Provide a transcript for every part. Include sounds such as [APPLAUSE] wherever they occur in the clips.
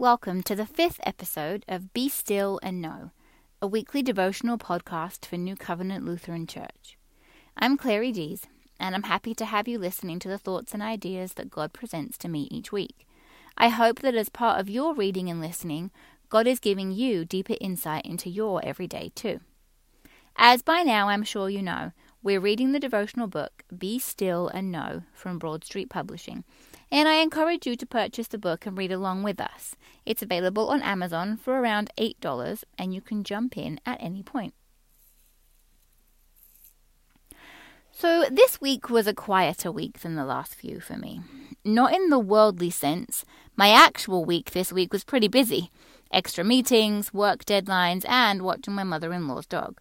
welcome to the fifth episode of Be Still and Know, a weekly devotional podcast for New Covenant Lutheran Church. I'm Clary Dees, and I'm happy to have you listening to the thoughts and ideas that God presents to me each week. I hope that as part of your reading and listening, God is giving you deeper insight into your everyday too. As by now I'm sure you know, we're reading the devotional book Be Still and Know from Broad Street Publishing, and I encourage you to purchase the book and read along with us. It's available on Amazon for around $8, and you can jump in at any point. So, this week was a quieter week than the last few for me. Not in the worldly sense. My actual week this week was pretty busy extra meetings, work deadlines, and watching my mother in law's dog.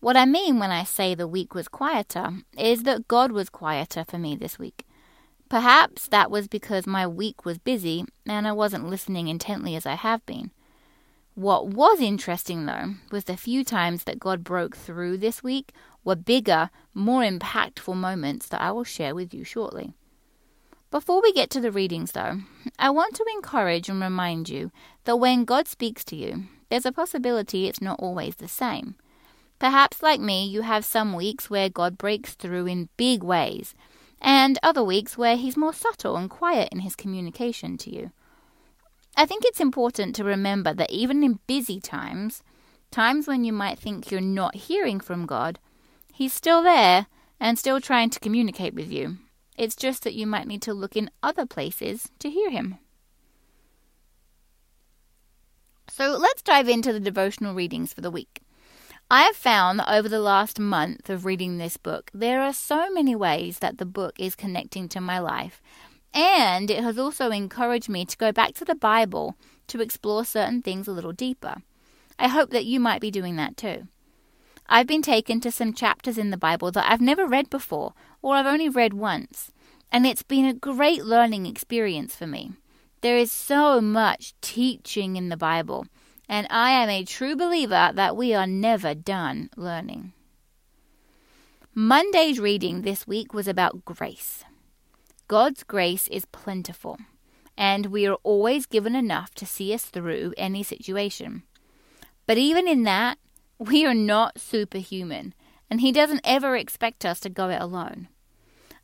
What I mean when I say the week was quieter is that God was quieter for me this week. Perhaps that was because my week was busy and I wasn't listening intently as I have been. What was interesting, though, was the few times that God broke through this week were bigger, more impactful moments that I will share with you shortly. Before we get to the readings, though, I want to encourage and remind you that when God speaks to you, there's a possibility it's not always the same. Perhaps, like me, you have some weeks where God breaks through in big ways, and other weeks where He's more subtle and quiet in His communication to you. I think it's important to remember that even in busy times, times when you might think you're not hearing from God, He's still there and still trying to communicate with you. It's just that you might need to look in other places to hear Him. So let's dive into the devotional readings for the week. I have found that over the last month of reading this book, there are so many ways that the book is connecting to my life, and it has also encouraged me to go back to the Bible to explore certain things a little deeper. I hope that you might be doing that too. I've been taken to some chapters in the Bible that I've never read before, or I've only read once, and it's been a great learning experience for me. There is so much teaching in the Bible and I am a true believer that we are never done learning. Monday's reading this week was about grace. God's grace is plentiful, and we are always given enough to see us through any situation. But even in that, we are not superhuman, and He doesn't ever expect us to go it alone.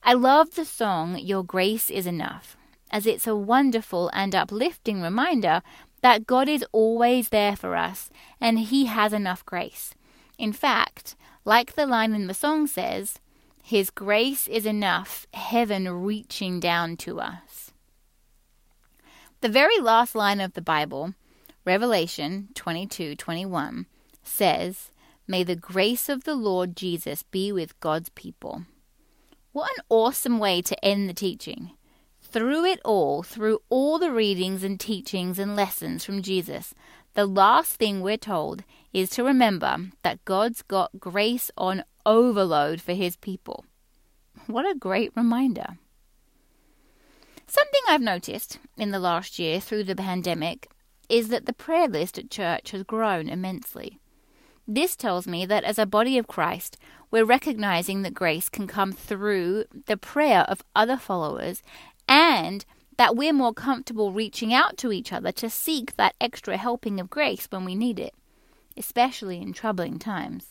I love the song Your Grace is Enough, as it's a wonderful and uplifting reminder that God is always there for us and He has enough grace. In fact, like the line in the song says, His grace is enough, heaven reaching down to us. The very last line of the Bible, Revelation 22:21, says, "May the grace of the Lord Jesus be with God's people." What an awesome way to end the teaching through it all, through all the readings and teachings and lessons from Jesus, the last thing we're told is to remember that God's got grace on overload for his people. What a great reminder. Something I've noticed in the last year through the pandemic is that the prayer list at church has grown immensely. This tells me that as a body of Christ, we're recognizing that grace can come through the prayer of other followers and that we're more comfortable reaching out to each other to seek that extra helping of grace when we need it, especially in troubling times.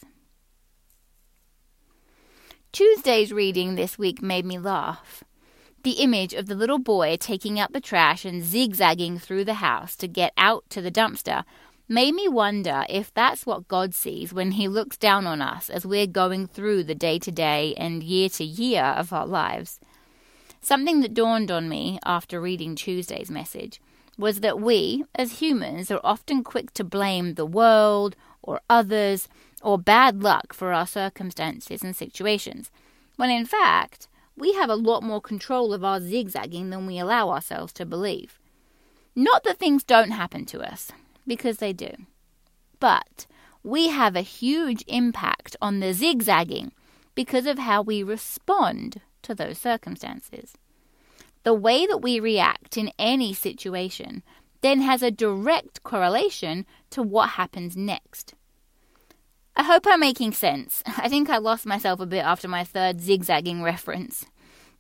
Tuesday's reading this week made me laugh. The image of the little boy taking out the trash and zigzagging through the house to get out to the dumpster made me wonder if that's what God sees when He looks down on us as we're going through the day to day and year to year of our lives. Something that dawned on me after reading Tuesday's message was that we, as humans, are often quick to blame the world or others or bad luck for our circumstances and situations, when in fact, we have a lot more control of our zigzagging than we allow ourselves to believe. Not that things don't happen to us, because they do. But we have a huge impact on the zigzagging because of how we respond to those circumstances. The way that we react in any situation then has a direct correlation to what happens next. I hope I'm making sense. [LAUGHS] I think I lost myself a bit after my third zigzagging reference.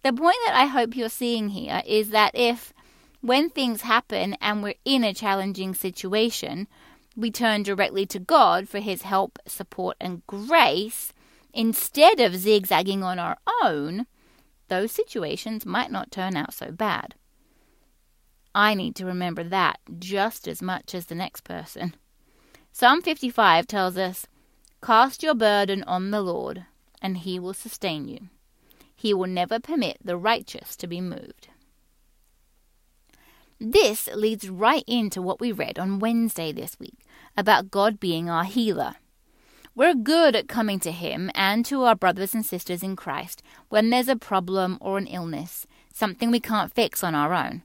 The point that I hope you're seeing here is that if when things happen and we're in a challenging situation, we turn directly to God for His help, support, and grace instead of zigzagging on our own, those situations might not turn out so bad. I need to remember that just as much as the next person. Psalm 55 tells us, Cast your burden on the Lord, and he will sustain you. He will never permit the righteous to be moved. This leads right into what we read on Wednesday this week about God being our healer. We're good at coming to Him and to our brothers and sisters in Christ when there's a problem or an illness, something we can't fix on our own.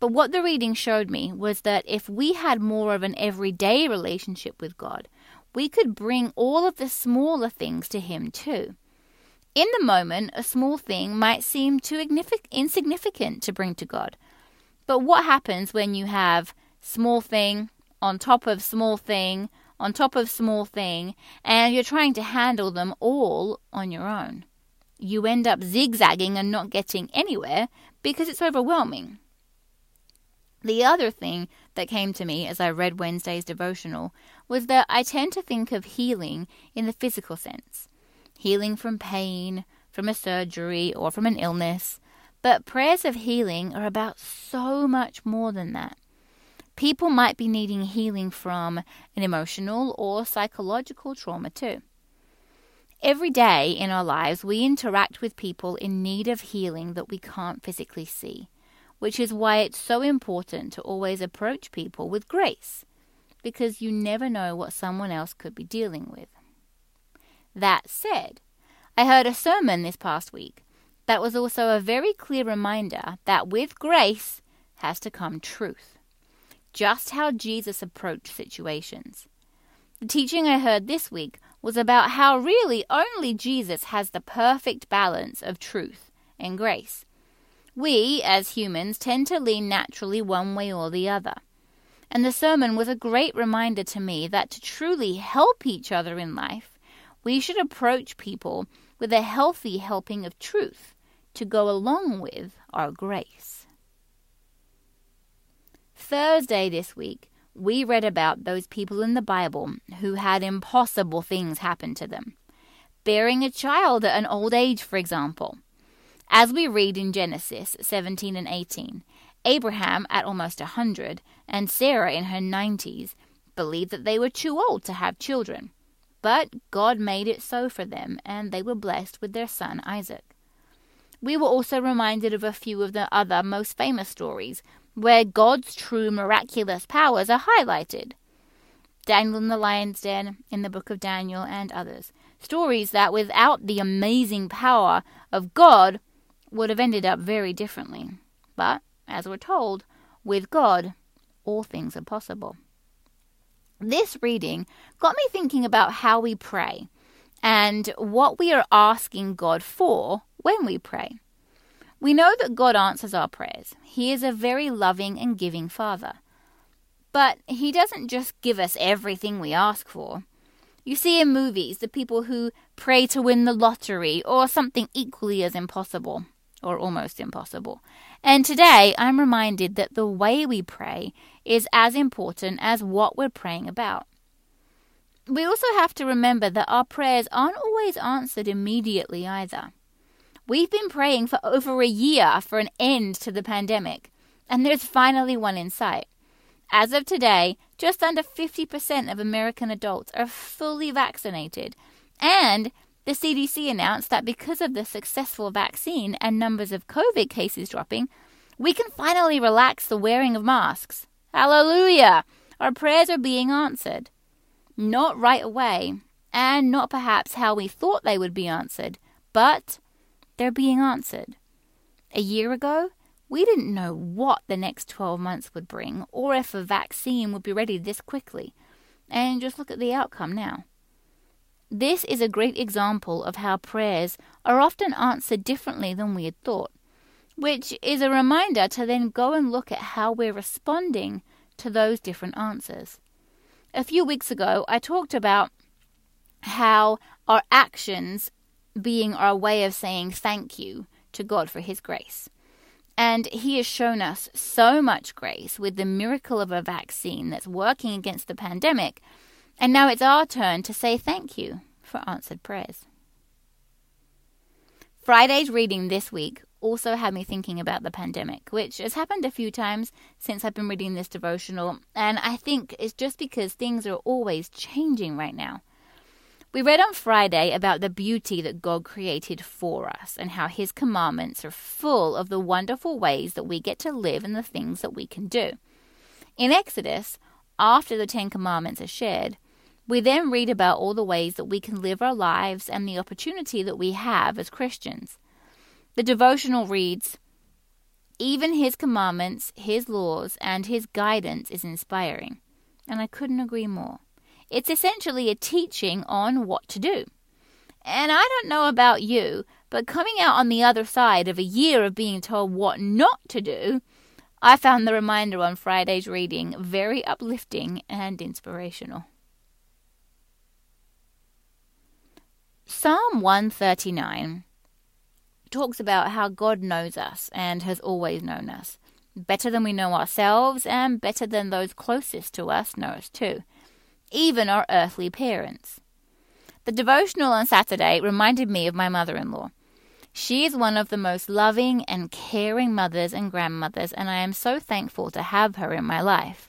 But what the reading showed me was that if we had more of an everyday relationship with God, we could bring all of the smaller things to Him too. In the moment, a small thing might seem too insignificant to bring to God. But what happens when you have small thing on top of small thing on top of small thing and you're trying to handle them all on your own? You end up zigzagging and not getting anywhere because it's overwhelming. The other thing that came to me as I read Wednesday's devotional was that I tend to think of healing in the physical sense healing from pain, from a surgery, or from an illness. But prayers of healing are about so much more than that. People might be needing healing from an emotional or psychological trauma too. Every day in our lives, we interact with people in need of healing that we can't physically see which is why it's so important to always approach people with grace, because you never know what someone else could be dealing with. That said, I heard a sermon this past week that was also a very clear reminder that with grace has to come truth, just how Jesus approached situations. The teaching I heard this week was about how really only Jesus has the perfect balance of truth and grace we, as humans, tend to lean naturally one way or the other. And the sermon was a great reminder to me that to truly help each other in life, we should approach people with a healthy helping of truth to go along with our grace. Thursday this week, we read about those people in the Bible who had impossible things happen to them. Bearing a child at an old age, for example, as we read in Genesis 17 and 18, Abraham, at almost a 100, and Sarah in her 90s, believed that they were too old to have children. But God made it so for them, and they were blessed with their son Isaac. We were also reminded of a few of the other most famous stories where God's true miraculous powers are highlighted. Daniel in the lion's den, in the book of Daniel, and others. Stories that, without the amazing power of God, would have ended up very differently. But, as we're told, with God, all things are possible. This reading got me thinking about how we pray and what we are asking God for when we pray. We know that God answers our prayers. He is a very loving and giving Father. But He doesn't just give us everything we ask for. You see in movies the people who pray to win the lottery or something equally as impossible or almost impossible. And today I'm reminded that the way we pray is as important as what we're praying about. We also have to remember that our prayers aren't always answered immediately either. We've been praying for over a year for an end to the pandemic, and there's finally one in sight. As of today, just under 50% of American adults are fully vaccinated, and the CDC announced that because of the successful vaccine and numbers of COVID cases dropping, we can finally relax the wearing of masks. Hallelujah! Our prayers are being answered. Not right away, and not perhaps how we thought they would be answered, but they're being answered. A year ago, we didn't know what the next 12 months would bring or if a vaccine would be ready this quickly. And just look at the outcome now. This is a great example of how prayers are often answered differently than we had thought, which is a reminder to then go and look at how we're responding to those different answers. A few weeks ago, I talked about how our actions being our way of saying thank you to God for His grace. And He has shown us so much grace with the miracle of a vaccine that's working against the pandemic. And now it's our turn to say thank you for answered prayers. Friday's reading this week also had me thinking about the pandemic, which has happened a few times since I've been reading this devotional, and I think it's just because things are always changing right now. We read on Friday about the beauty that God created for us and how His commandments are full of the wonderful ways that we get to live and the things that we can do. In Exodus, after the Ten Commandments are shared, we then read about all the ways that we can live our lives and the opportunity that we have as Christians. The devotional reads Even His commandments, His laws, and His guidance is inspiring. And I couldn't agree more. It's essentially a teaching on what to do. And I don't know about you, but coming out on the other side of a year of being told what not to do, I found the reminder on Friday's reading very uplifting and inspirational. Psalm 139 talks about how God knows us and has always known us, better than we know ourselves and better than those closest to us know us too even our earthly parents. The devotional on Saturday reminded me of my mother in law. She is one of the most loving and caring mothers and grandmothers, and I am so thankful to have her in my life.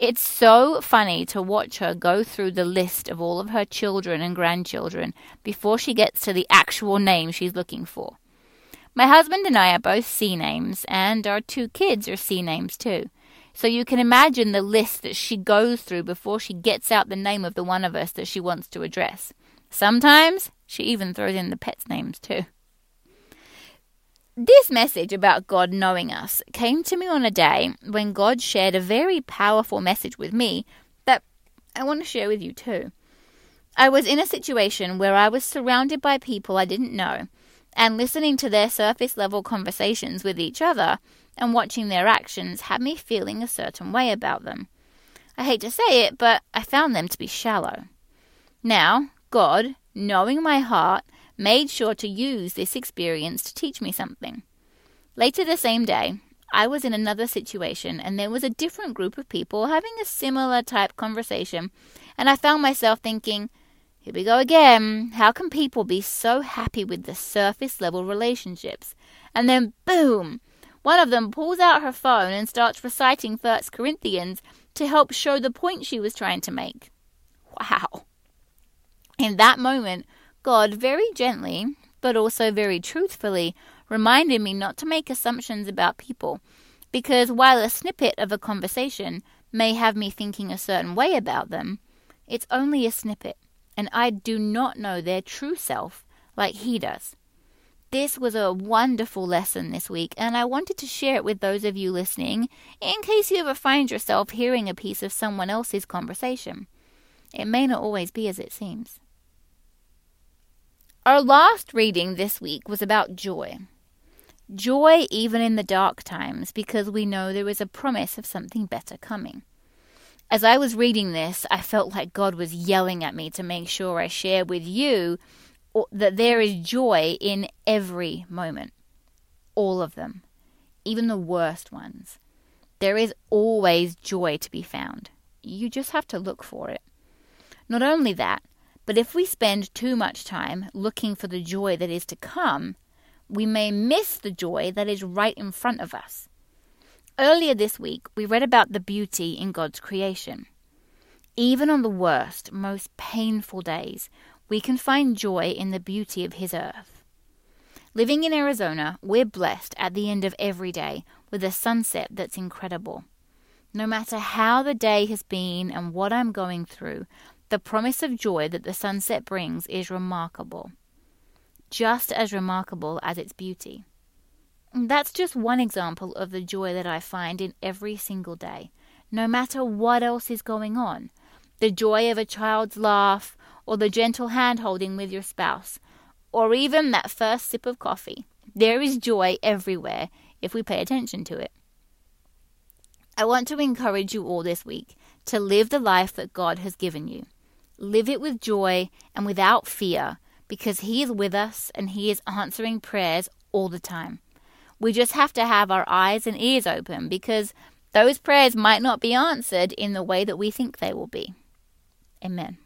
It's so funny to watch her go through the list of all of her children and grandchildren before she gets to the actual name she's looking for. My husband and I are both C names, and our two kids are C names too. So you can imagine the list that she goes through before she gets out the name of the one of us that she wants to address. Sometimes she even throws in the pets' names too. This message about God knowing us came to me on a day when God shared a very powerful message with me that I want to share with you too. I was in a situation where I was surrounded by people I didn't know, and listening to their surface level conversations with each other and watching their actions had me feeling a certain way about them. I hate to say it, but I found them to be shallow. Now, God, knowing my heart, made sure to use this experience to teach me something. Later the same day, I was in another situation and there was a different group of people having a similar type conversation, and I found myself thinking, here we go again. How can people be so happy with the surface level relationships? And then, boom, one of them pulls out her phone and starts reciting First Corinthians to help show the point she was trying to make. Wow. In that moment, God very gently, but also very truthfully, reminded me not to make assumptions about people, because while a snippet of a conversation may have me thinking a certain way about them, it's only a snippet, and I do not know their true self like He does. This was a wonderful lesson this week, and I wanted to share it with those of you listening in case you ever find yourself hearing a piece of someone else's conversation. It may not always be as it seems. Our last reading this week was about joy. Joy even in the dark times, because we know there is a promise of something better coming. As I was reading this, I felt like God was yelling at me to make sure I share with you that there is joy in every moment. All of them. Even the worst ones. There is always joy to be found. You just have to look for it. Not only that, but if we spend too much time looking for the joy that is to come, we may miss the joy that is right in front of us. Earlier this week, we read about the beauty in God's creation. Even on the worst, most painful days, we can find joy in the beauty of His earth. Living in Arizona, we're blessed at the end of every day with a sunset that's incredible. No matter how the day has been and what I'm going through, the promise of joy that the sunset brings is remarkable. Just as remarkable as its beauty. That's just one example of the joy that I find in every single day, no matter what else is going on. The joy of a child's laugh, or the gentle hand holding with your spouse, or even that first sip of coffee. There is joy everywhere if we pay attention to it. I want to encourage you all this week to live the life that God has given you. Live it with joy and without fear because He is with us and He is answering prayers all the time. We just have to have our eyes and ears open because those prayers might not be answered in the way that we think they will be. Amen.